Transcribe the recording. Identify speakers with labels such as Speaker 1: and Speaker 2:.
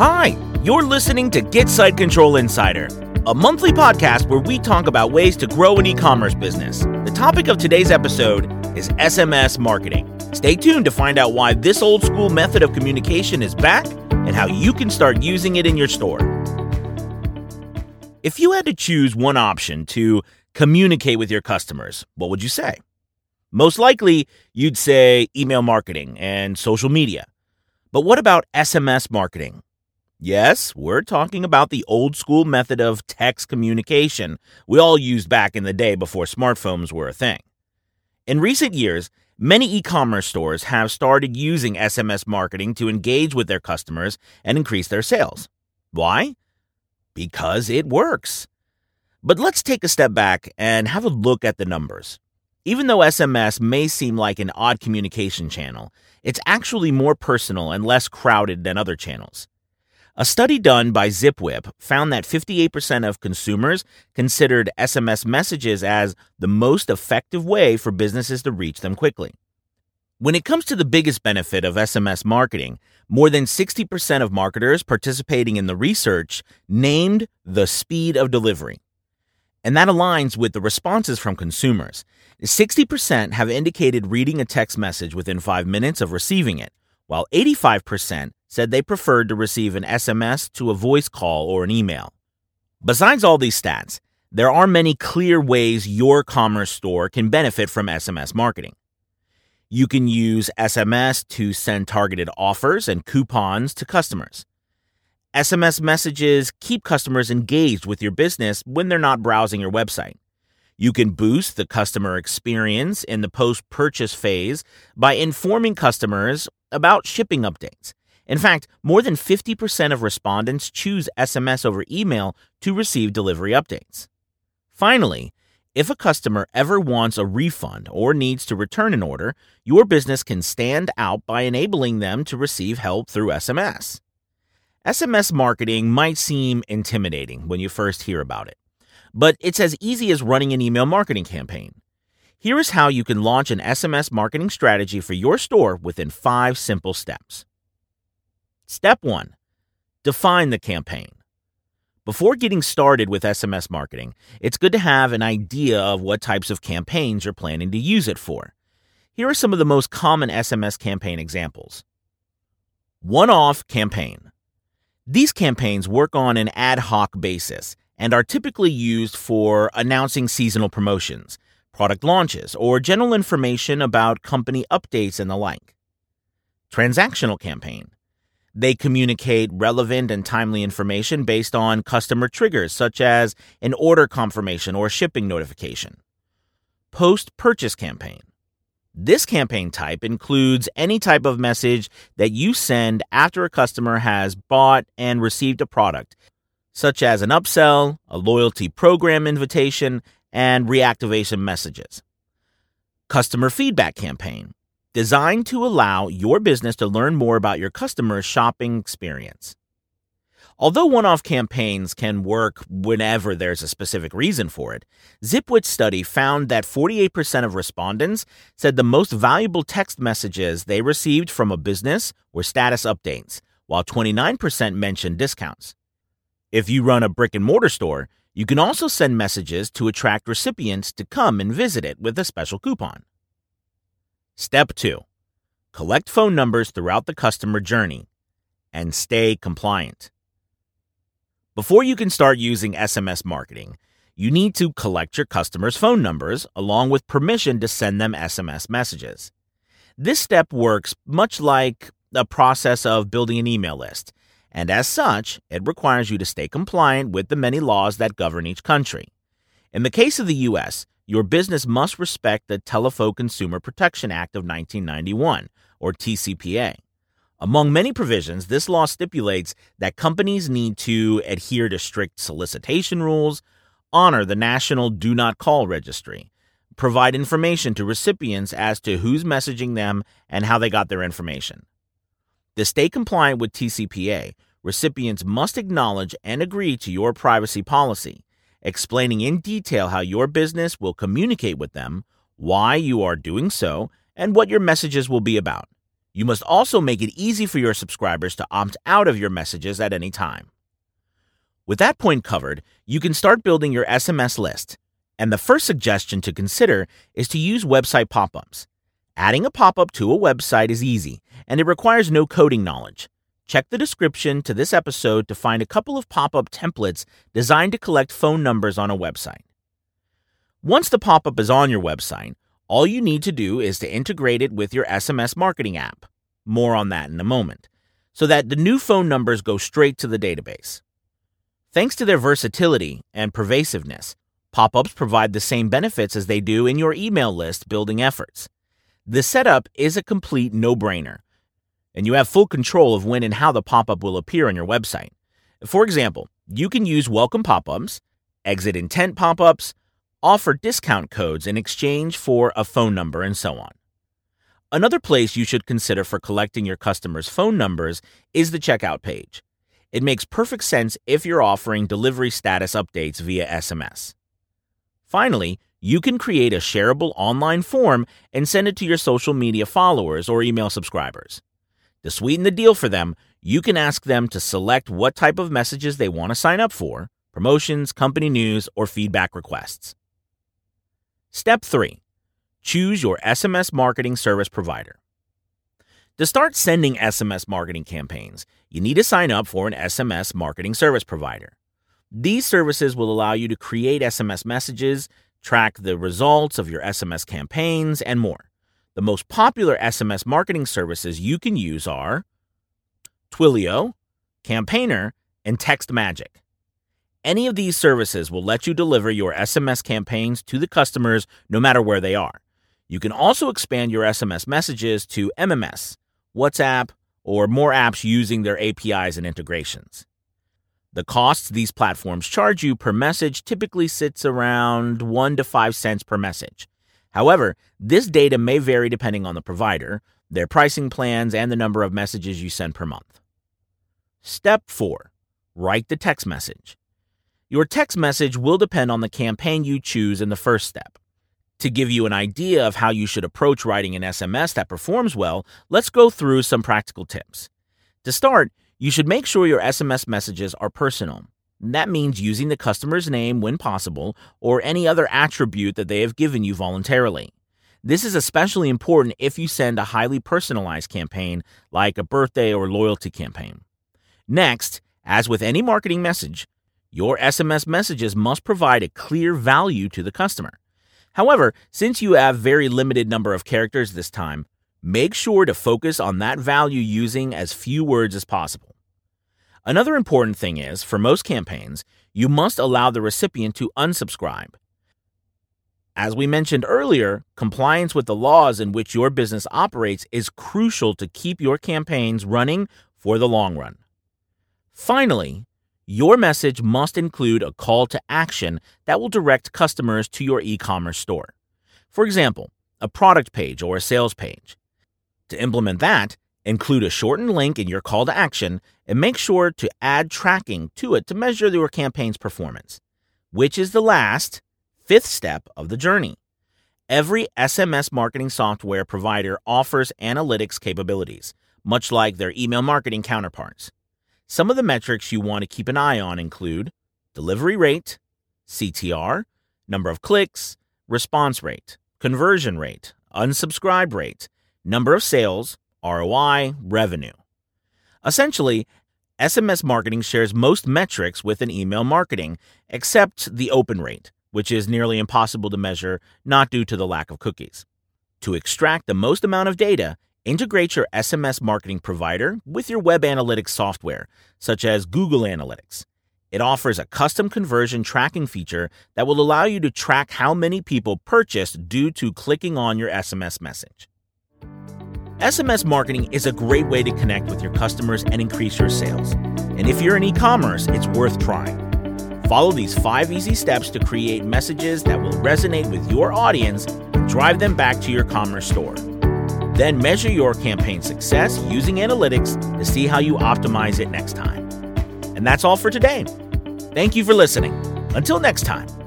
Speaker 1: Hi, you're listening to Get Site Control Insider, a monthly podcast where we talk about ways to grow an e commerce business. The topic of today's episode is SMS marketing. Stay tuned to find out why this old school method of communication is back and how you can start using it in your store. If you had to choose one option to communicate with your customers, what would you say? Most likely, you'd say email marketing and social media. But what about SMS marketing? Yes, we're talking about the old school method of text communication we all used back in the day before smartphones were a thing. In recent years, many e commerce stores have started using SMS marketing to engage with their customers and increase their sales. Why? Because it works. But let's take a step back and have a look at the numbers. Even though SMS may seem like an odd communication channel, it's actually more personal and less crowded than other channels. A study done by ZipWhip found that 58% of consumers considered SMS messages as the most effective way for businesses to reach them quickly. When it comes to the biggest benefit of SMS marketing, more than 60% of marketers participating in the research named the speed of delivery. And that aligns with the responses from consumers. 60% have indicated reading a text message within five minutes of receiving it, while 85% said they preferred to receive an SMS to a voice call or an email. Besides all these stats, there are many clear ways your commerce store can benefit from SMS marketing. You can use SMS to send targeted offers and coupons to customers. SMS messages keep customers engaged with your business when they're not browsing your website. You can boost the customer experience in the post purchase phase by informing customers about shipping updates in fact, more than 50% of respondents choose SMS over email to receive delivery updates. Finally, if a customer ever wants a refund or needs to return an order, your business can stand out by enabling them to receive help through SMS. SMS marketing might seem intimidating when you first hear about it, but it's as easy as running an email marketing campaign. Here is how you can launch an SMS marketing strategy for your store within five simple steps. Step 1 Define the campaign. Before getting started with SMS marketing, it's good to have an idea of what types of campaigns you're planning to use it for. Here are some of the most common SMS campaign examples One off campaign. These campaigns work on an ad hoc basis and are typically used for announcing seasonal promotions, product launches, or general information about company updates and the like. Transactional campaign. They communicate relevant and timely information based on customer triggers, such as an order confirmation or shipping notification. Post purchase campaign. This campaign type includes any type of message that you send after a customer has bought and received a product, such as an upsell, a loyalty program invitation, and reactivation messages. Customer feedback campaign designed to allow your business to learn more about your customers' shopping experience. Although one off campaigns can work whenever there's a specific reason for it, ZipWhip's study found that 48% of respondents said the most valuable text messages they received from a business were status updates, while 29% mentioned discounts. If you run a brick and mortar store, you can also send messages to attract recipients to come and visit it with a special coupon. Step 2 Collect phone numbers throughout the customer journey and stay compliant. Before you can start using SMS marketing, you need to collect your customers' phone numbers along with permission to send them SMS messages. This step works much like the process of building an email list, and as such, it requires you to stay compliant with the many laws that govern each country. In the case of the US, your business must respect the Telephone Consumer Protection Act of 1991, or TCPA. Among many provisions, this law stipulates that companies need to adhere to strict solicitation rules, honor the National Do Not Call Registry, provide information to recipients as to who's messaging them and how they got their information. To stay compliant with TCPA, recipients must acknowledge and agree to your privacy policy explaining in detail how your business will communicate with them, why you are doing so, and what your messages will be about. You must also make it easy for your subscribers to opt out of your messages at any time. With that point covered, you can start building your SMS list. And the first suggestion to consider is to use website pop ups. Adding a pop up to a website is easy, and it requires no coding knowledge. Check the description to this episode to find a couple of pop up templates designed to collect phone numbers on a website. Once the pop up is on your website, all you need to do is to integrate it with your SMS marketing app. More on that in a moment. So that the new phone numbers go straight to the database. Thanks to their versatility and pervasiveness, pop ups provide the same benefits as they do in your email list building efforts. The setup is a complete no brainer, and you have full control of when and how the pop up will appear on your website. For example, you can use welcome pop ups, exit intent pop ups, offer discount codes in exchange for a phone number, and so on. Another place you should consider for collecting your customers' phone numbers is the checkout page. It makes perfect sense if you're offering delivery status updates via SMS. Finally, you can create a shareable online form and send it to your social media followers or email subscribers. To sweeten the deal for them, you can ask them to select what type of messages they want to sign up for promotions, company news, or feedback requests. Step 3 Choose your SMS marketing service provider. To start sending SMS marketing campaigns, you need to sign up for an SMS marketing service provider. These services will allow you to create SMS messages, track the results of your SMS campaigns, and more. The most popular SMS marketing services you can use are Twilio, Campaigner, and TextMagic. Any of these services will let you deliver your SMS campaigns to the customers no matter where they are. You can also expand your SMS messages to MMS, WhatsApp, or more apps using their APIs and integrations. The costs these platforms charge you per message typically sits around 1 to 5 cents per message. However, this data may vary depending on the provider, their pricing plans, and the number of messages you send per month. Step 4 Write the text message. Your text message will depend on the campaign you choose in the first step. To give you an idea of how you should approach writing an SMS that performs well, let's go through some practical tips. To start, you should make sure your SMS messages are personal. That means using the customer's name when possible or any other attribute that they have given you voluntarily. This is especially important if you send a highly personalized campaign like a birthday or loyalty campaign. Next, as with any marketing message, your SMS messages must provide a clear value to the customer. However, since you have very limited number of characters this time, make sure to focus on that value using as few words as possible. Another important thing is, for most campaigns, you must allow the recipient to unsubscribe. As we mentioned earlier, compliance with the laws in which your business operates is crucial to keep your campaigns running for the long run. Finally, your message must include a call to action that will direct customers to your e commerce store. For example, a product page or a sales page. To implement that, include a shortened link in your call to action and make sure to add tracking to it to measure your campaign's performance, which is the last, fifth step of the journey. Every SMS marketing software provider offers analytics capabilities, much like their email marketing counterparts. Some of the metrics you want to keep an eye on include delivery rate, CTR, number of clicks, response rate, conversion rate, unsubscribe rate, number of sales, ROI, revenue. Essentially, SMS marketing shares most metrics with an email marketing, except the open rate, which is nearly impossible to measure, not due to the lack of cookies. To extract the most amount of data, Integrate your SMS marketing provider with your web analytics software, such as Google Analytics. It offers a custom conversion tracking feature that will allow you to track how many people purchased due to clicking on your SMS message. SMS marketing is a great way to connect with your customers and increase your sales. And if you're in e commerce, it's worth trying. Follow these five easy steps to create messages that will resonate with your audience and drive them back to your commerce store. Then measure your campaign success using analytics to see how you optimize it next time. And that's all for today. Thank you for listening. Until next time.